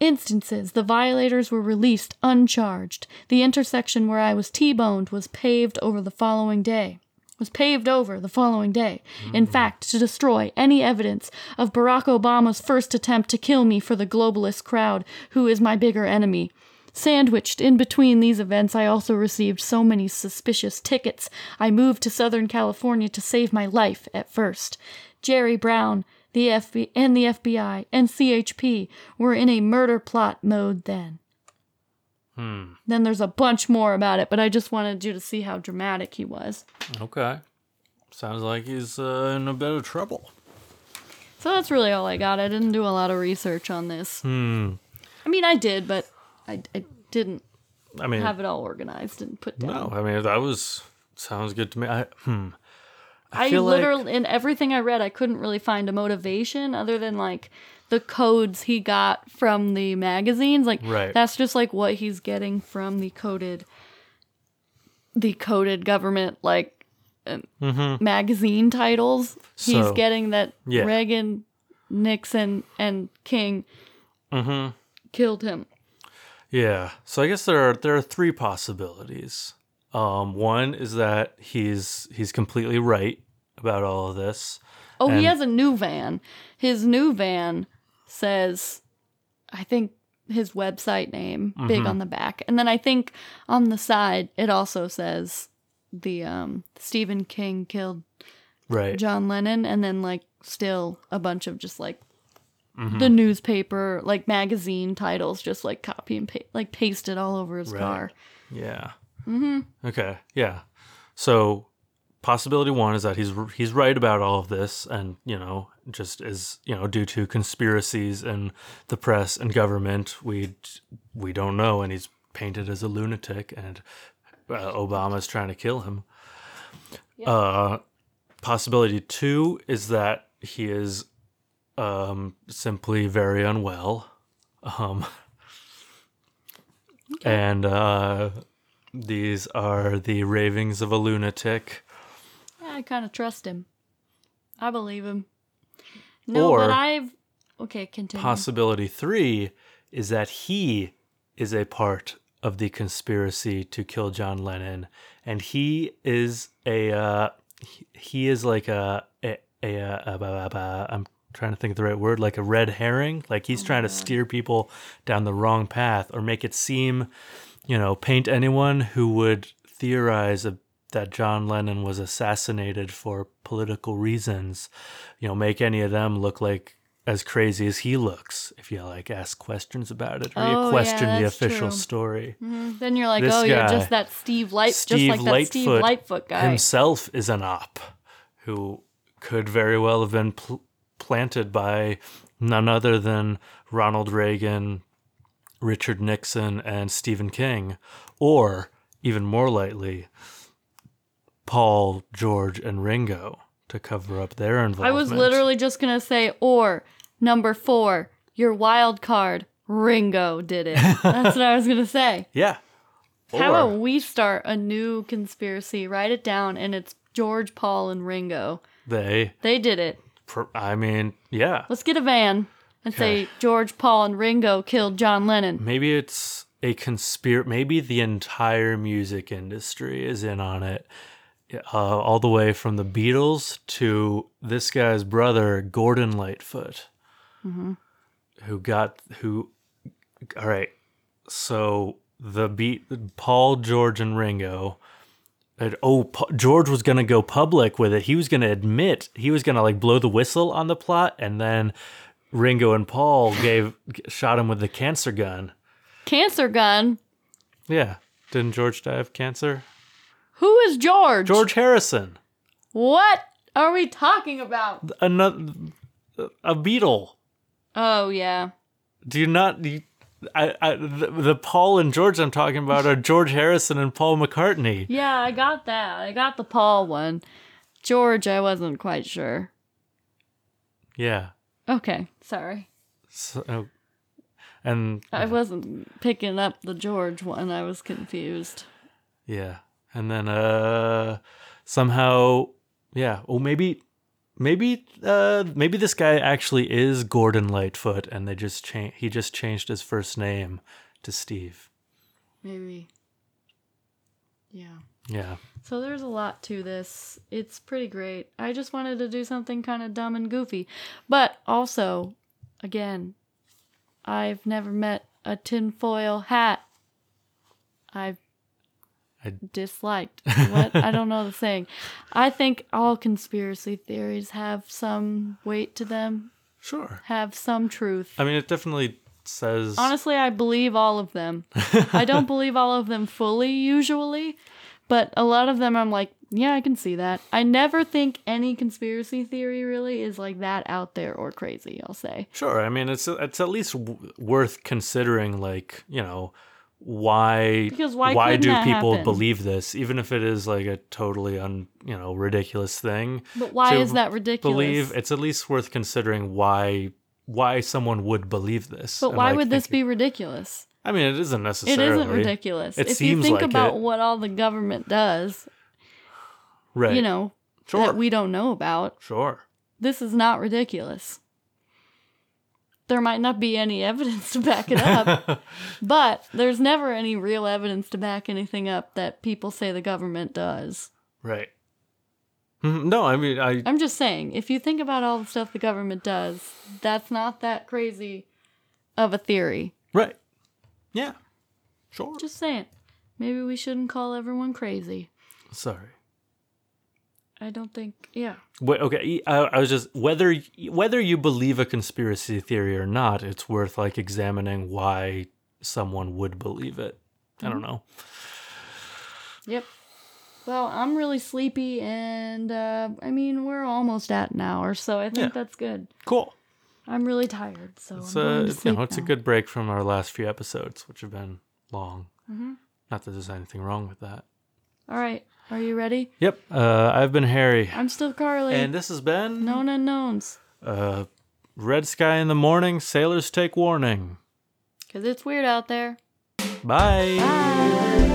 S2: instances, the violators were released uncharged. The intersection where I was T boned was paved over the following day. was paved over the following day. In mm. fact, to destroy any evidence of Barack Obama's first attempt to kill me for the globalist crowd, who is my bigger enemy. Sandwiched in between these events, I also received so many suspicious tickets. I moved to Southern California to save my life at first. Jerry Brown, the FBI, and the FBI and CHP were in a murder plot mode then. Then there's a bunch more about it, but I just wanted you to see how dramatic he was.
S1: Okay. Sounds like he's uh, in a bit of trouble.
S2: So that's really all I got. I didn't do a lot of research on this.
S1: Hmm.
S2: I mean, I did, but I, I didn't
S1: I mean,
S2: have it all organized and put down.
S1: no, I mean that was sounds good to me. I hmm.
S2: I,
S1: like-
S2: literally, in everything I read, I couldn't really find a motivation other than like the codes he got from the magazines. Like,
S1: Right.
S2: that's just like what he's getting from the coded, the coded government like um, magazine titles. He's
S1: Mm-hmm.
S2: Getting that
S1: yeah.
S2: Reagan, Nixon, and King
S1: Mm-hmm.
S2: killed him.
S1: Yeah. So I guess there are there are three possibilities. Um, one is that he's he's completely right about all of this.
S2: Oh,
S1: And-
S2: he has a new van. His new van says, I think his website name big
S1: Mm-hmm.
S2: on the back, and then I think on the side it also says the um Stephen King killed
S1: Right.
S2: John Lennon, and then like still a bunch of just like
S1: Mm-hmm.
S2: the newspaper like magazine titles, just like copy and paste, like pasted all over his
S1: Right.
S2: car.
S1: Yeah. Mm-hmm. Okay. Yeah. So possibility one is that he's he's right about all of this, and you know, just is you know due to conspiracies and the press and government, we we don't know, and he's painted as a lunatic, and uh, Obama's trying to kill him. Uh, possibility two is that he is um, simply very unwell. Um, And uh, these are the ravings of a lunatic.
S2: Yeah, I kind of trust him. I believe him. No,
S1: Or-
S2: but I've okay. Continue.
S1: Possibility three is that he is a part of the conspiracy to kill John Lennon, and he is a uh, he, he is like a a, a, uh a, a, a I'm trying to think of the right word, like a red herring. Like he's trying to steer people down the wrong path or make it seem, you know, paint anyone who would theorize a, that John Lennon was assassinated for political reasons, you know, make any of them look like as crazy as he looks if you like ask questions about it or
S2: Oh,
S1: you
S2: yeah,
S1: question the official
S2: true.
S1: story. Mm-hmm.
S2: Then you're like,
S1: This
S2: oh, you're
S1: guy,
S2: just that Steve Light,
S1: Steve
S2: just like that Steve
S1: Lightfoot
S2: Lightfoot guy.
S1: himself is an op who could very well have been pl- planted by none other than Ronald Reagan, Richard Nixon, and Stephen King, or even more likely, Paul, George, and Ringo to cover up their involvement.
S2: I was literally just gonna say, or number four, your wild card, Ringo did it. That's what I was gonna say.
S1: yeah.
S2: How about we start a new conspiracy? Write it down, and it's George, Paul, and Ringo.
S1: they?
S2: They did it.
S1: I mean, yeah.
S2: Let's get a van and say George, Paul, and Ringo killed John Lennon.
S1: Maybe it's a conspiracy. Maybe the entire music industry is in on it. Uh, all the way from the Beatles to this guy's brother, Gordon Lightfoot, who got who. All right, so the beat Paul, George, and Ringo. And, oh, George was gonna go public with it. He was gonna admit he was gonna like blow the whistle on the plot, and then Ringo and Paul gave shot him with the cancer gun.
S2: Cancer gun.
S1: Yeah. Didn't George die of cancer?
S2: Who is George?
S1: George Harrison.
S2: What are we talking about?
S1: Another a Beatle.
S2: Oh yeah.
S1: Do you not you, I, I the, the Paul and George I'm talking about are George Harrison and Paul McCartney.
S2: Yeah, I got that. I got the Paul one. George, I wasn't quite sure.
S1: Yeah.
S2: Okay, sorry.
S1: So, and
S2: I wasn't picking up the George one. I was confused.
S1: yeah. And then uh somehow yeah, oh maybe maybe uh maybe this guy actually is Gordon Lightfoot and they just cha- he just changed his first name to Steve.
S2: Maybe. Yeah.
S1: Yeah.
S2: So there's a lot to this. It's pretty great. I just wanted to do something kind of dumb and goofy. But also, again, I've never met a tinfoil hat I've
S1: I-
S2: disliked. What? I don't know the saying. I think all conspiracy theories have some weight to them,
S1: Sure.
S2: have some truth.
S1: I mean, it definitely says.
S2: Honestly, I believe all of them. I don't believe all of them fully usually, but a lot of them I'm like, yeah, I can see that. I never think any conspiracy theory really is like that out there or crazy, I'll say.
S1: Sure. I mean, it's it's at least w- worth considering. Like, you know, why
S2: Because why couldn't
S1: do people
S2: happen?
S1: believe this, even if it is like a totally un you know ridiculous thing?
S2: But why is that ridiculous?
S1: Believe it's at least worth considering why why someone would believe this.
S2: but
S1: and,
S2: why
S1: like,
S2: would this
S1: thinking-
S2: be ridiculous?
S1: I mean, it isn't necessarily.
S2: It isn't ridiculous.
S1: It
S2: if you think
S1: like
S2: about
S1: it.
S2: what all the government does,
S1: Right.
S2: you know,
S1: Sure.
S2: that we don't know about,
S1: Sure.
S2: this is not ridiculous. There might not be any evidence to back it up, but there's never any real evidence to back anything up that people say the government does.
S1: Right. Mhm. No, I mean, I
S2: I'm just saying, if you think about all the stuff the government does, that's not that crazy of a theory.
S1: right. Yeah. Sure.
S2: Just saying. Maybe we shouldn't call everyone crazy.
S1: Sorry.
S2: I don't think, yeah.
S1: Wait, okay, I, I was just whether whether you believe a conspiracy theory or not, it's worth like examining why someone would believe it. I
S2: Mm-hmm.
S1: don't know.
S2: Yep. Well, I'm really sleepy, and uh, I mean, we're almost at an hour, so I think
S1: Yeah.
S2: that's good.
S1: Cool.
S2: I'm really tired, so
S1: It's
S2: I'm
S1: a you know, it's a good break from our last few episodes, which have been long.
S2: Mm-hmm.
S1: Not that there's anything wrong with that.
S2: All right, are you ready?
S1: Yep. Uh, I've been Harry,
S2: I'm still Carly.
S1: and this has been
S2: Known unknowns,
S1: uh, Red Sky in the morning. Sailors take warning.
S2: because it's weird out there.
S1: Bye.
S2: Bye.